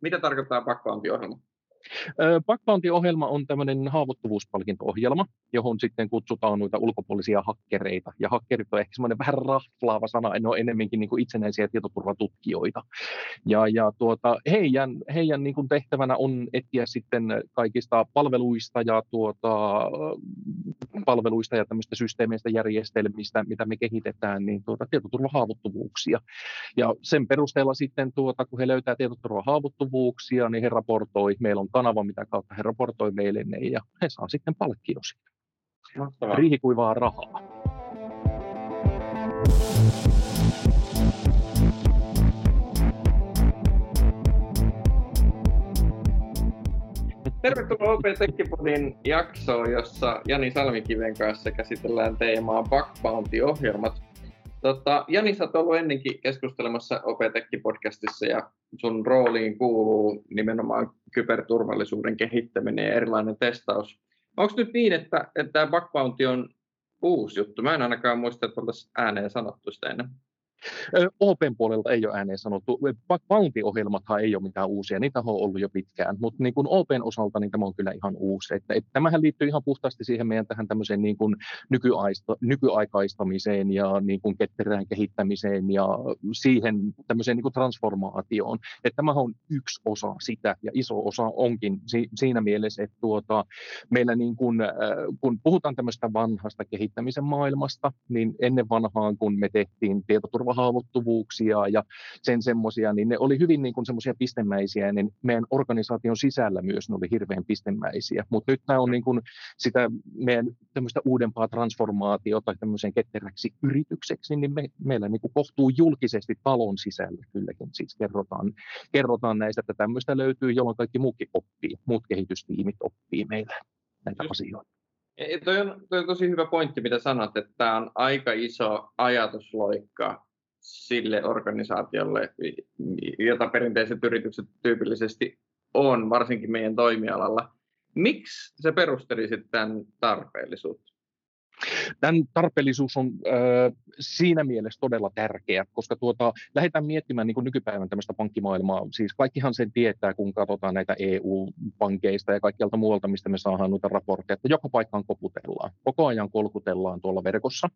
mitä tarkoittaa pakkoantiohjelma? Backbounty-ohjelma on tämmöinen haavoittuvuuspalkinto-ohjelma, johon sitten kutsutaan noita ulkopuolisia hakkereita. Ja hakkerit on ehkä semmoinen vähän raflaava sana, ne on enemmänkin niin kuin itsenäisiä tietoturvatutkijoita. Ja, ja tuota, heidän, heidän niin kuin tehtävänä on etsiä sitten kaikista palveluista ja, tuota, palveluista ja tämmöistä systeemeistä, järjestelmistä, mitä me kehitetään, niin tuota, tietoturvahaavoittuvuuksia. Ja sen perusteella sitten, tuota, kun he löytää tietoturvahaavoittuvuuksia, niin he raportoi, meillä on kanava, mitä kautta he raportoi meille ne, ja he saa sitten palkkio siitä. Riihikuivaa rahaa. Tervetuloa OP Tekkipodin jaksoon, jossa Jani Salmikiven kanssa käsitellään teemaa Bug Bounty-ohjelmat. Tota, Jani, sä oot ollut ennenkin keskustelemassa OP-Tekki-podcastissa ja sun rooliin kuuluu nimenomaan kyberturvallisuuden kehittäminen ja erilainen testaus. Onko nyt niin, että, tämä bug on uusi juttu? Mä en ainakaan muista, että oltaisiin ääneen sanottu sitä ennen. Open puolelta ei ole ääneen sanottu. Bounty-ohjelmathan ei ole mitään uusia, niitä on ollut jo pitkään, mutta niin Open osalta niin tämä on kyllä ihan uusi. Että, että tämähän liittyy ihan puhtaasti siihen meidän tähän tämmöiseen niin kuin nykyaista, nykyaikaistamiseen ja niin kuin ketterään kehittämiseen ja siihen tämmöiseen niin kuin transformaatioon. Että tämähän on yksi osa sitä ja iso osa onkin si, siinä mielessä, että tuota, meillä niin kuin, kun puhutaan tämmöistä vanhasta kehittämisen maailmasta, niin ennen vanhaan kun me tehtiin tietoturva haavoittuvuuksia ja sen semmoisia, niin ne oli hyvin niin semmoisia pistemäisiä, niin meidän organisaation sisällä myös ne oli hirveän pistemäisiä. Mutta nyt nämä on niin kuin sitä meidän tämmöistä uudempaa transformaatiota tämmöiseen ketteräksi yritykseksi, niin me, meillä niin kuin kohtuu julkisesti talon sisällä kylläkin siis kerrotaan, kerrotaan näistä, että tämmöistä löytyy, jolloin kaikki muukin oppii, muut kehitystiimit oppii meillä näitä Just. asioita. Toi on, toi on tosi hyvä pointti, mitä sanot, että tämä on aika iso ajatusloikka sille organisaatiolle, jota perinteiset yritykset tyypillisesti on, varsinkin meidän toimialalla. Miksi se perustelisit tämän tarpeellisuutta? Tämän tarpeellisuus on äh, siinä mielessä todella tärkeä, koska tuota, lähdetään miettimään niin kuin nykypäivän tämmöistä pankkimaailmaa. Siis kaikkihan sen tietää, kun katsotaan näitä EU-pankeista ja kaikkialta muualta, mistä me saadaan noita raportteja, että joka paikkaan koputellaan. Koko ajan kolkutellaan tuolla verkossa.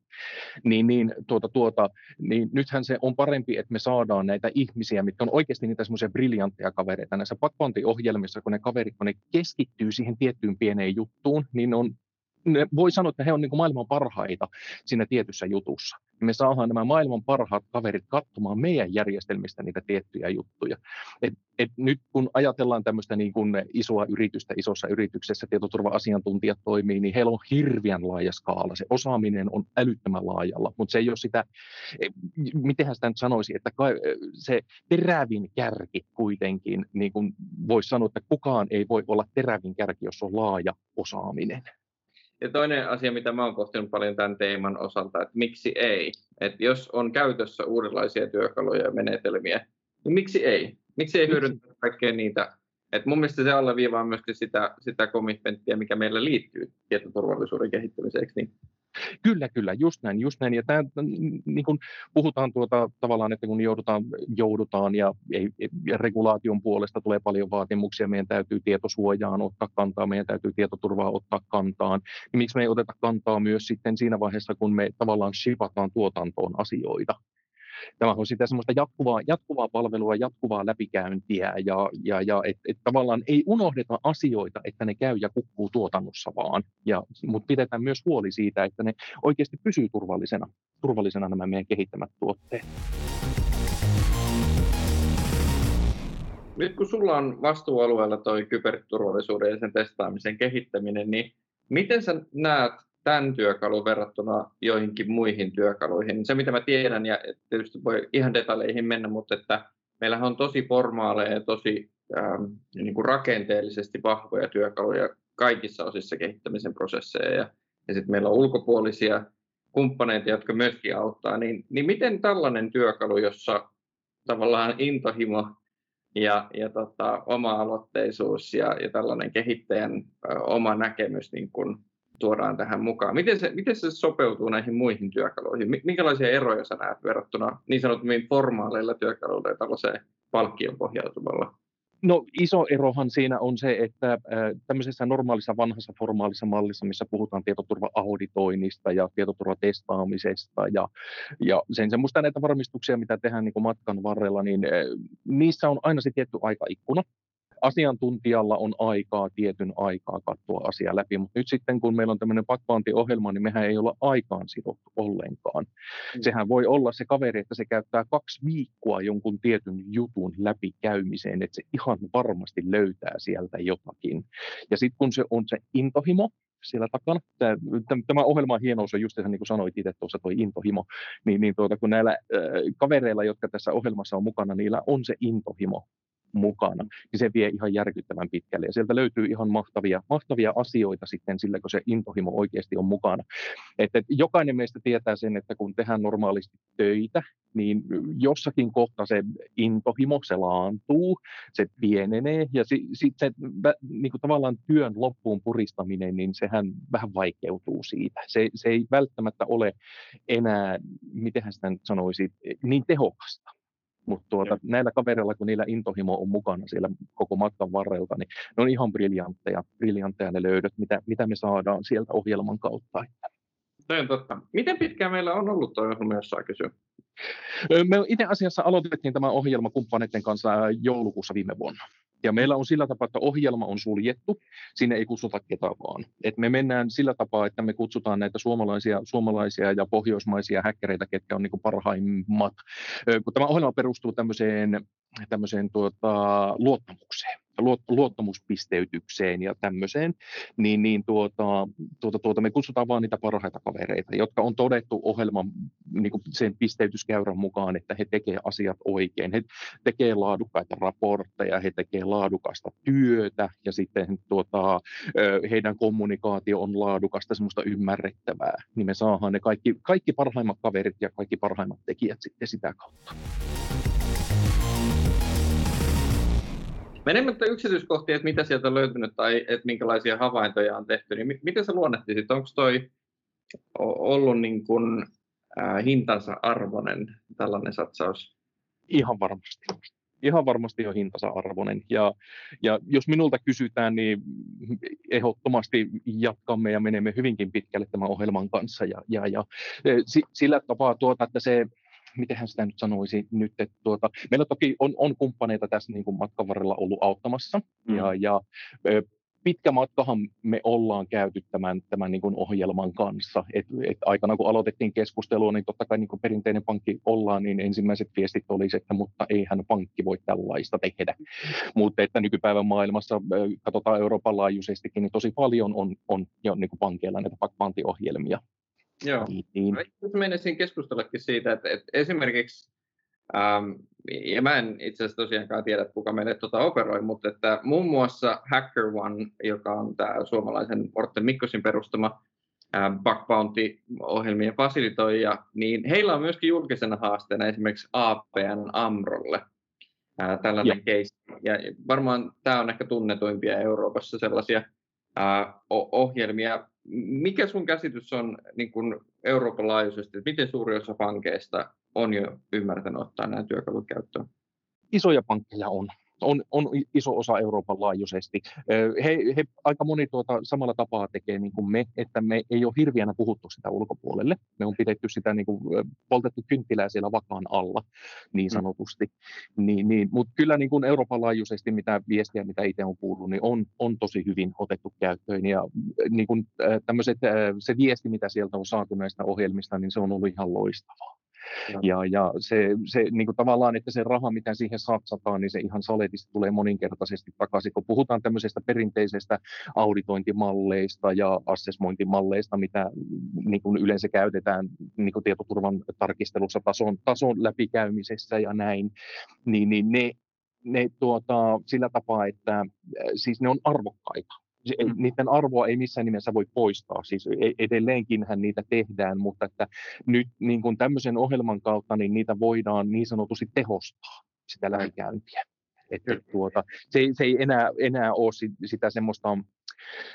Niin, niin, tuota, tuota, niin nythän se on parempi, että me saadaan näitä ihmisiä, mitkä on oikeasti niitä semmoisia briljantteja kavereita näissä pakkoantiohjelmissa, kun ne kaverit, kun ne keskittyy siihen tiettyyn pieneen juttuun, niin on ne voi sanoa, että he on niin kuin maailman parhaita siinä tietyssä jutussa. Me saadaan nämä maailman parhaat kaverit katsomaan meidän järjestelmistä niitä tiettyjä juttuja. Et, et nyt kun ajatellaan tämmöistä niin kuin isoa yritystä, isossa yrityksessä tietoturva-asiantuntijat toimii, niin heillä on hirveän laaja skaala. Se osaaminen on älyttömän laajalla, mutta se ei ole sitä, e, mitenhän sitä nyt sanoisi, että se terävin kärki kuitenkin, niin kuin voisi sanoa, että kukaan ei voi olla terävin kärki, jos on laaja osaaminen. Ja toinen asia, mitä mä oon pohtinut paljon tämän teeman osalta, että miksi ei? Että jos on käytössä uudenlaisia työkaluja ja menetelmiä, niin miksi ei? Miksi ei hyödyntää kaikkea niitä? Et mun mielestä se alleviivaa myöskin sitä, sitä commitmenttia, mikä meillä liittyy tietoturvallisuuden kehittämiseksi. Niin Kyllä, kyllä, just näin, just näin. Ja tämä, niin kuin puhutaan tuota, tavallaan, että kun joudutaan, joudutaan ja, ja regulaation puolesta tulee paljon vaatimuksia, meidän täytyy tietosuojaan ottaa kantaa, meidän täytyy tietoturvaa ottaa kantaan, niin miksi me ei oteta kantaa myös sitten siinä vaiheessa, kun me tavallaan shipataan tuotantoon asioita, tämä on sitä semmoista jatkuvaa, jatkuvaa palvelua, jatkuvaa läpikäyntiä ja, ja, ja että et tavallaan ei unohdeta asioita, että ne käy ja kukkuu tuotannossa vaan, mutta pidetään myös huoli siitä, että ne oikeasti pysyy turvallisena, turvallisena nämä meidän kehittämät tuotteet. Nyt kun sulla on vastuualueella toi kyberturvallisuuden ja sen testaamisen kehittäminen, niin miten sä näet tämän työkalun verrattuna joihinkin muihin työkaluihin. Se, mitä mä tiedän, ja tietysti voi ihan detaljeihin mennä, mutta että meillähän on tosi formaaleja ja tosi ähm, niin kuin rakenteellisesti vahvoja työkaluja kaikissa osissa kehittämisen prosesseja, ja, ja sitten meillä on ulkopuolisia kumppaneita, jotka myöskin auttaa, niin, niin miten tällainen työkalu, jossa tavallaan intohimo ja, ja tota, oma-aloitteisuus ja, ja tällainen kehittäjän ö, oma näkemys niin kun tuodaan tähän mukaan. Miten se, miten se sopeutuu näihin muihin työkaluihin? Minkälaisia eroja sä näet verrattuna niin sanottuihin formaaleilla työkaluilla ja tällaiseen palkkion pohjautuvalla No iso erohan siinä on se, että tämmöisessä normaalissa vanhassa formaalissa mallissa, missä puhutaan tietoturva-auditoinnista ja tietoturvatestaamisesta ja, ja sen semmoista näitä varmistuksia, mitä tehdään niin matkan varrella, niin niissä on aina se tietty aikaikkuna asiantuntijalla on aikaa tietyn aikaa katsoa asia läpi, mutta nyt sitten kun meillä on tämmöinen pakkoantiohjelma, niin mehän ei olla aikaan sidottu ollenkaan. Mm. Sehän voi olla se kaveri, että se käyttää kaksi viikkoa jonkun tietyn jutun läpikäymiseen, että se ihan varmasti löytää sieltä jotakin. Ja sitten kun se on se intohimo, siellä takana. Tämä, tämä ohjelman hienous on just niin kuin sanoit itse tuossa, tuo intohimo, niin, niin tuota, kun näillä äh, kavereilla, jotka tässä ohjelmassa on mukana, niillä on se intohimo mukana, niin se vie ihan järkyttävän pitkälle. Ja sieltä löytyy ihan mahtavia, mahtavia asioita sitten sillä, kun se intohimo oikeasti on mukana. Että jokainen meistä tietää sen, että kun tehdään normaalisti töitä, niin jossakin kohta se intohimo, se laantuu, se pienenee ja sitten sit se niin kuin tavallaan työn loppuun puristaminen, niin sehän vähän vaikeutuu siitä. Se, se ei välttämättä ole enää, miten sitä nyt sanoisi, niin tehokasta. Mutta tuota, näillä kavereilla, kun niillä intohimo on mukana siellä koko matkan varrelta, niin ne on ihan briljantteja, briljantteja ne löydöt, mitä, mitä me saadaan sieltä ohjelman kautta. Se on totta. Miten pitkään meillä on ollut tuo ohjelma, jos saa kysyä? Me itse asiassa aloitettiin tämä ohjelma kumppaneiden kanssa joulukuussa viime vuonna. Ja meillä on sillä tapaa, että ohjelma on suljettu, sinne ei kutsuta ketään vaan. Et me mennään sillä tapaa, että me kutsutaan näitä suomalaisia, suomalaisia ja pohjoismaisia häkkäreitä, ketkä on niin parhaimmat. Tämä ohjelma perustuu tämmöiseen, tämmöiseen tuota, luottamukseen luottamuspisteytykseen ja tämmöiseen, niin, niin tuota, tuota, tuota, me kutsutaan vaan niitä parhaita kavereita, jotka on todettu ohjelman niin kuin sen pisteytyskäyrän mukaan, että he tekevät asiat oikein. He tekevät laadukkaita raportteja, he tekevät laadukasta työtä ja sitten tuota, heidän kommunikaatio on laadukasta, semmoista ymmärrettävää, niin me saadaan ne kaikki, kaikki parhaimmat kaverit ja kaikki parhaimmat tekijät sitten sitä kautta. Menemättä yksityiskohtiin, että mitä sieltä on löytynyt tai että minkälaisia havaintoja on tehty, niin miten sä luonnehtisit? Onko toi ollut niin kuin, äh, hintansa arvoinen tällainen satsaus? Ihan varmasti. Ihan varmasti on hintansa arvoinen. Ja, ja jos minulta kysytään, niin ehdottomasti jatkamme ja menemme hyvinkin pitkälle tämän ohjelman kanssa. Ja, ja, ja sillä tapaa, tuota, että se mitenhän sitä nyt sanoisi nyt, että tuota, meillä toki on, on kumppaneita tässä niin kuin matkan varrella ollut auttamassa, mm. ja, ja pitkä matkahan me ollaan käyty tämän, tämän niin kuin ohjelman kanssa. Et, et aikana kun aloitettiin keskustelua, niin totta kai niin kuin perinteinen pankki ollaan, niin ensimmäiset viestit olisivat, että mutta eihän pankki voi tällaista tehdä. Mutta että nykypäivän maailmassa, katsotaan Euroopan laajuisestikin, niin tosi paljon on, on jo niin kuin pankeilla näitä pankpantiohjelmia. Joo. Niin. niin. Menisin keskustellakin siitä, että, että esimerkiksi, ähm, ja mä en itse asiassa tosiaankaan tiedä, kuka meille tuota operoi, mutta että muun muassa HackerOne, joka on tämä suomalaisen Orten Mikkosin perustama ähm, bug bounty-ohjelmien fasilitoija, niin heillä on myöskin julkisena haasteena esimerkiksi APN Amrolle äh, tällainen ja. case. Ja varmaan tämä on ehkä tunnetuimpia Euroopassa sellaisia äh, ohjelmia, mikä sun käsitys on niin kuin Euroopan laajuisesti, että miten suuri osa pankeista on jo ymmärtänyt ottaa nämä työkalut käyttöön? Isoja pankkeja on on, on iso osa Euroopan laajuisesti. He, he aika moni tuota samalla tapaa tekee niin kuin me, että me ei ole hirviänä puhuttu sitä ulkopuolelle. Me on pidetty sitä niin kuin, poltettu kynttilää siellä vakaan alla, niin mm. sanotusti. Mm. Niin, niin, Mutta kyllä niin kuin Euroopan laajuisesti, mitä viestiä, mitä itse on kuullut, niin on, on tosi hyvin otettu käyttöön. Ja niin kuin, tämmöset, se viesti, mitä sieltä on saatu näistä ohjelmista, niin se on ollut ihan loistavaa. Ja, ja se, se niin kuin tavallaan, että se raha, mitä siihen satsataan, niin se ihan saletisti tulee moninkertaisesti takaisin. Kun puhutaan tämmöisestä perinteisestä auditointimalleista ja assessmointimalleista, mitä niin kuin yleensä käytetään niin kuin tietoturvan tarkistelussa tason, tason läpikäymisessä ja näin, niin, niin ne, ne tuota, sillä tapaa, että siis ne on arvokkaita mm. niiden arvoa ei missään nimessä voi poistaa, siis e-, edelleenkinhän niitä tehdään, mutta että nyt niin kuin tämmöisen ohjelman kautta niin niitä voidaan niin sanotusti tehostaa sitä läpikäyntiä. Että tuota, se, se ei enää, enää ole sitä semmoista,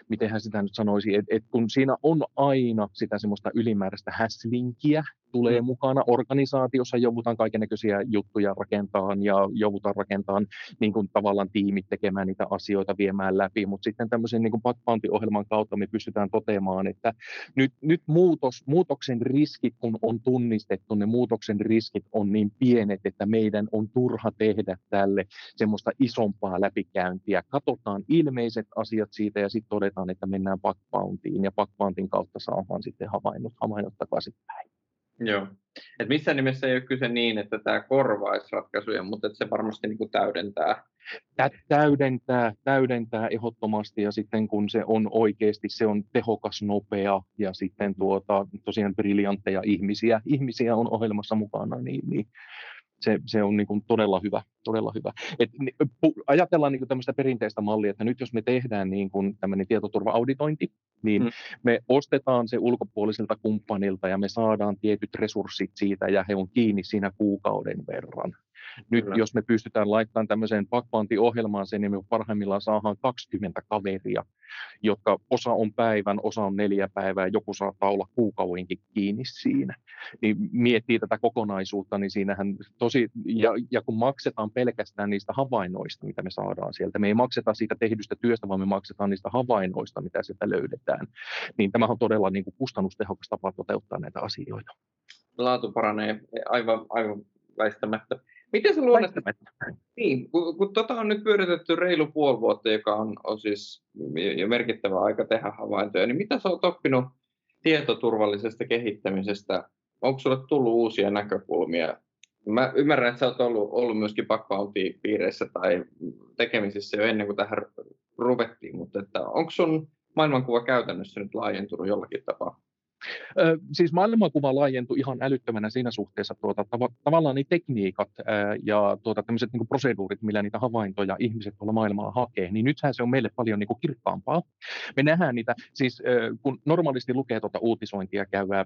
miten sitä nyt sanoisi, että et kun siinä on aina sitä semmoista ylimääräistä häslinkiä, tulee mm. mukana. Organisaatiossa joudutaan kaikenlaisia juttuja rakentamaan ja joudutaan rakentamaan niin kuin tavallaan tiimit tekemään niitä asioita, viemään läpi, mutta sitten tämmöisen niin kuin ohjelman kautta me pystytään toteamaan, että nyt, nyt muutos, muutoksen riskit, kun on tunnistettu, ne muutoksen riskit on niin pienet, että meidän on turha tehdä tälle semmoista isompaa läpikäyntiä. Katsotaan ilmeiset asiat siitä ja sitten todetaan, että mennään backbountiin ja backbountin kautta saadaan sitten havainnot, havainnot takaisinpäin. Joo. Et missään nimessä ei ole kyse niin, että tämä korvaisi ratkaisuja, mutta että se varmasti niin kuin täydentää. Tämä täydentää, täydentää ehdottomasti ja sitten kun se on oikeasti, se on tehokas, nopea ja sitten tuota, tosiaan briljantteja ihmisiä, ihmisiä on ohjelmassa mukana, niin, niin se, se on niin kuin todella hyvä. Todella hyvä. Et, ajatellaan niin kuin tämmöistä perinteistä mallia, että nyt jos me tehdään niin kuin tämmöinen tietoturva-auditointi, niin mm. me ostetaan se ulkopuoliselta kumppanilta ja me saadaan tietyt resurssit siitä ja he on kiinni siinä kuukauden verran. Nyt Kyllä. jos me pystytään laittamaan tämmöiseen pakkoantiohjelmaan sen, niin me parhaimmillaan saadaan 20 kaveria, jotka osa on päivän, osa on neljä päivää, joku saattaa olla kuukaudenkin kiinni siinä. Niin miettii tätä kokonaisuutta, niin siinähän tosi, ja, ja kun maksetaan pelkästään niistä havainnoista, mitä me saadaan sieltä, me ei makseta siitä tehdystä työstä, vaan me maksetaan niistä havainnoista, mitä sieltä löydetään, niin tämä on todella niin kuin kustannustehokas tapa toteuttaa näitä asioita. Laatu paranee aivan, aivan väistämättä. Miten se luonnet... Niin, kun, kun tota on nyt pyöritetty reilu puoli vuotta, joka on, on siis jo merkittävä aika tehdä havaintoja, niin mitä sä oot oppinut tietoturvallisesta kehittämisestä? Onko sulle tullut uusia näkökulmia? Mä ymmärrän, että sä oot ollut, ollut myöskin piireissä tai tekemisissä jo ennen kuin tähän ruvettiin, mutta että onko sun maailmankuva käytännössä nyt laajentunut jollakin tapaa? Siis maailmankuva laajentui ihan älyttömänä siinä suhteessa tuota, tav- tavallaan ne tekniikat ää, ja tuota, tämmöiset niin proseduurit, millä niitä havaintoja ihmiset tuolla maailmalla hakee, niin nythän se on meille paljon niin kuin kirkkaampaa. Me nähdään niitä, siis ää, kun normaalisti lukee tuota uutisointia käyvää,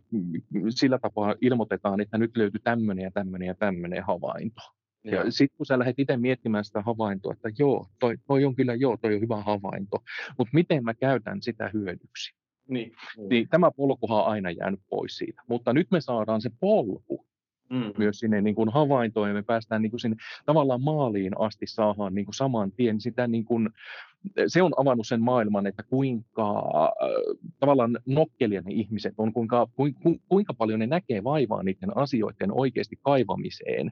sillä tapaa ilmoitetaan, että nyt löytyy tämmöinen ja tämmöinen ja tämmöinen havainto. Ja sitten kun sä lähdet itse miettimään sitä havaintoa, että joo, toi, toi on kyllä joo, toi on hyvä havainto, mutta miten mä käytän sitä hyödyksi? Niin, niin. niin tämä polkuhan on aina jäänyt pois siitä. Mutta nyt me saadaan se polku mm. myös sinne niin kuin havaintoon ja me päästään niin kuin sinne tavallaan maaliin asti saadaan niin kuin saman tien. Sitä niin kuin, se on avannut sen maailman, että kuinka äh, tavallaan nokkelia ne ihmiset on, kuinka, kuinka, kuinka paljon ne näkee vaivaa niiden asioiden oikeasti kaivamiseen.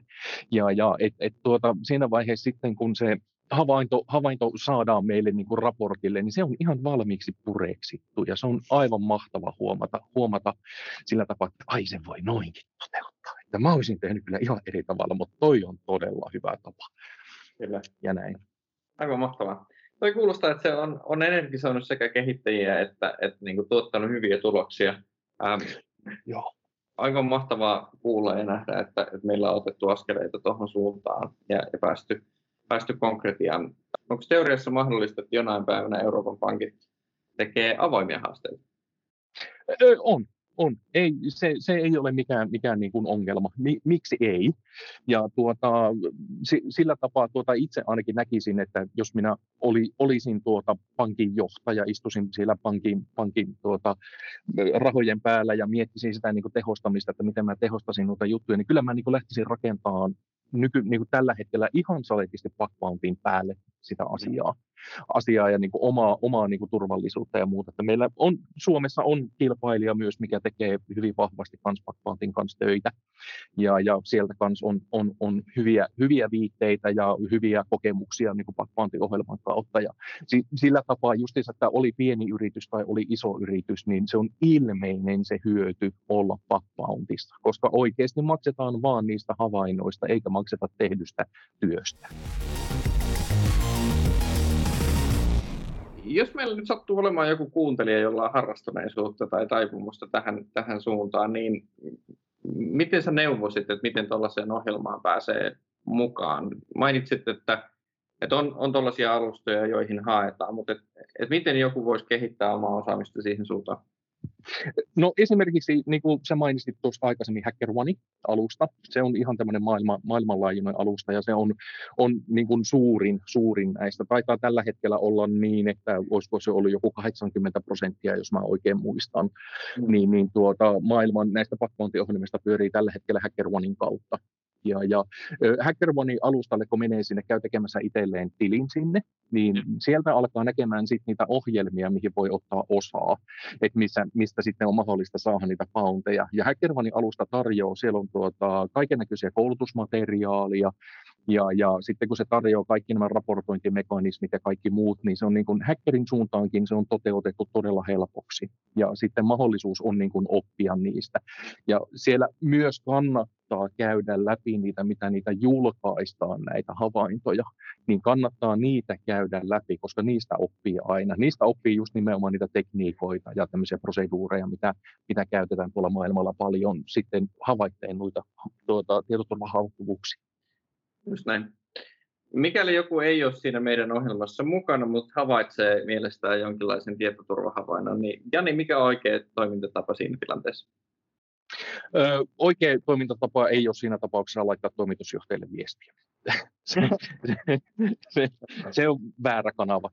Ja, ja et, et tuota, siinä vaiheessa sitten, kun se havainto, havainto saadaan meille niin kuin raportille, niin se on ihan valmiiksi pureksittu ja se on aivan mahtava huomata, huomata sillä tapaa, että ai se voi noinkin toteuttaa. Että mä olisin tehnyt kyllä ihan eri tavalla, mutta toi on todella hyvä tapa. Kyllä. Ja näin. Aivan mahtavaa. Toi kuulostaa, että se on, on energisoinut sekä kehittäjiä että, että niin kuin tuottanut hyviä tuloksia. Ähm, Joo. Aivan mahtavaa kuulla ja nähdä, että, että meillä on otettu askeleita tuohon suuntaan ja, ja päästy, päästy konkretiaan. Onko teoriassa mahdollista, että jonain päivänä Euroopan pankit tekee avoimia haasteita? On, on. Ei, se, se ei ole mikään, mikään niin kuin ongelma. Mi, miksi ei? Ja tuota, sillä tapaa tuota itse ainakin näkisin, että jos minä oli, olisin tuota pankin johtaja, istuisin siellä pankin, pankin tuota, rahojen päällä ja miettisin sitä niin kuin tehostamista, että miten mä tehostasin noita juttuja, niin kyllä mä niin kuin lähtisin rakentamaan nyky, niin kuin tällä hetkellä ihan saletisti backboundin päälle sitä asiaa, asiaa ja niin kuin omaa, omaa niin kuin turvallisuutta ja muuta. Että meillä on, Suomessa on kilpailija myös, mikä tekee hyvin vahvasti kans backboundin kanssa töitä ja, ja sieltä kans on, on, on hyviä, hyviä viitteitä ja hyviä kokemuksia niin kuin ohjelman kautta ja sillä tapaa justiinsa, että oli pieni yritys tai oli iso yritys, niin se on ilmeinen se hyöty olla backboundissa, koska oikeasti maksetaan vaan niistä havainnoista eikä makseta tehdystä työstä. Jos meillä nyt sattuu olemaan joku kuuntelija, jolla on harrastuneisuutta tai taipumusta tähän, tähän suuntaan, niin miten sä neuvosit, että miten tuollaiseen ohjelmaan pääsee mukaan? Mainitsit, että, että on, on tuollaisia alustoja, joihin haetaan, mutta et, et miten joku voisi kehittää omaa osaamista siihen suuntaan? No esimerkiksi, niin kuin sä mainitsit tuosta aikaisemmin HackerOne-alusta, se on ihan tämmöinen maailma, maailmanlaajuinen alusta ja se on, on niin kuin suurin, suurin näistä. Taitaa tällä hetkellä olla niin, että olisiko se ollut joku 80 prosenttia, jos mä oikein muistan, mm. niin, niin tuota, maailman näistä pakkointiohjelmista pyörii tällä hetkellä HackerOnein kautta ja, ja HackerOnein alustalle, kun menee sinne, käy tekemässä itselleen tilin sinne, niin mm. sieltä alkaa näkemään sit niitä ohjelmia, mihin voi ottaa osaa, että missä, mistä sitten on mahdollista saada niitä pounteja. Ja HackerOnein alusta tarjoaa, siellä on tuota, kaiken näköisiä koulutusmateriaalia, ja, ja sitten kun se tarjoaa kaikki nämä raportointimekanismit ja kaikki muut, niin se on niin kuin hackerin suuntaankin se on toteutettu todella helpoksi. Ja sitten mahdollisuus on niin kuin oppia niistä. Ja siellä myös kannattaa käydä läpi niitä, mitä niitä julkaistaan, näitä havaintoja, niin kannattaa niitä käydä läpi, koska niistä oppii aina. Niistä oppii just nimenomaan niitä tekniikoita ja tämmöisiä proseduureja, mitä, mitä käytetään tuolla maailmalla paljon sitten havaitteen noita tuota, tietoturvahaavoittuvuuksia. Just näin. Mikäli joku ei ole siinä meidän ohjelmassa mukana, mutta havaitsee mielestään jonkinlaisen tietoturvahavainnon, niin Jani, mikä on oikea toimintatapa siinä tilanteessa? Ö, oikea toimintatapa ei ole siinä tapauksessa laittaa toimitusjohtajalle viestiä. se, se, se, se on väärä kanava.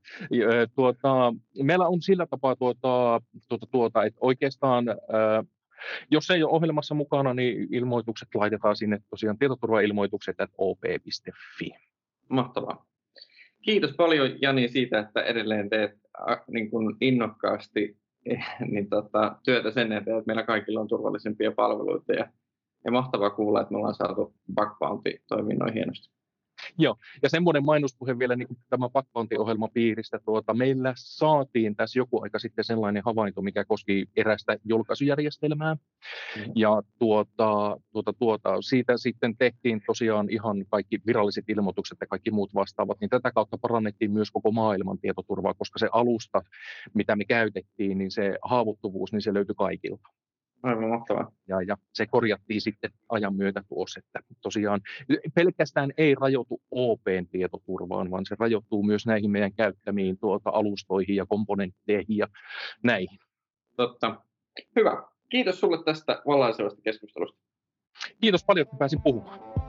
Tuota, meillä on sillä tapaa, tuota, tuota, tuota, että oikeastaan jos ei ole ohjelmassa mukana, niin ilmoitukset laitetaan sinne tosiaan tietoturvailmoitukset op.fi. Mahtavaa. Kiitos paljon Jani siitä, että edelleen teet niin kuin innokkaasti niin tota, työtä sen eteen, että meillä kaikilla on turvallisempia palveluita ja, ja mahtavaa kuulla, että me ollaan saatu Bug Bounty toimii noin hienosti. Joo, ja semmoinen mainospuhe vielä niin tämän pakkointiohjelman piiristä. Tuota, meillä saatiin tässä joku aika sitten sellainen havainto, mikä koski erästä julkaisujärjestelmää. Mm-hmm. Ja tuota, tuota, tuota, siitä sitten tehtiin tosiaan ihan kaikki viralliset ilmoitukset ja kaikki muut vastaavat, niin tätä kautta parannettiin myös koko maailman tietoturvaa, koska se alusta, mitä me käytettiin, niin se haavoittuvuus, niin se löytyi kaikilta. Aivan mahtavaa. Ja, ja se korjattiin sitten ajan myötä tuossa, että tosiaan pelkästään ei rajoitu OPn tietoturvaan, vaan se rajoittuu myös näihin meidän käyttämiin tuota alustoihin ja komponentteihin ja näihin. Totta. Hyvä. Kiitos sulle tästä valaisevasta keskustelusta. Kiitos paljon, että pääsin puhumaan.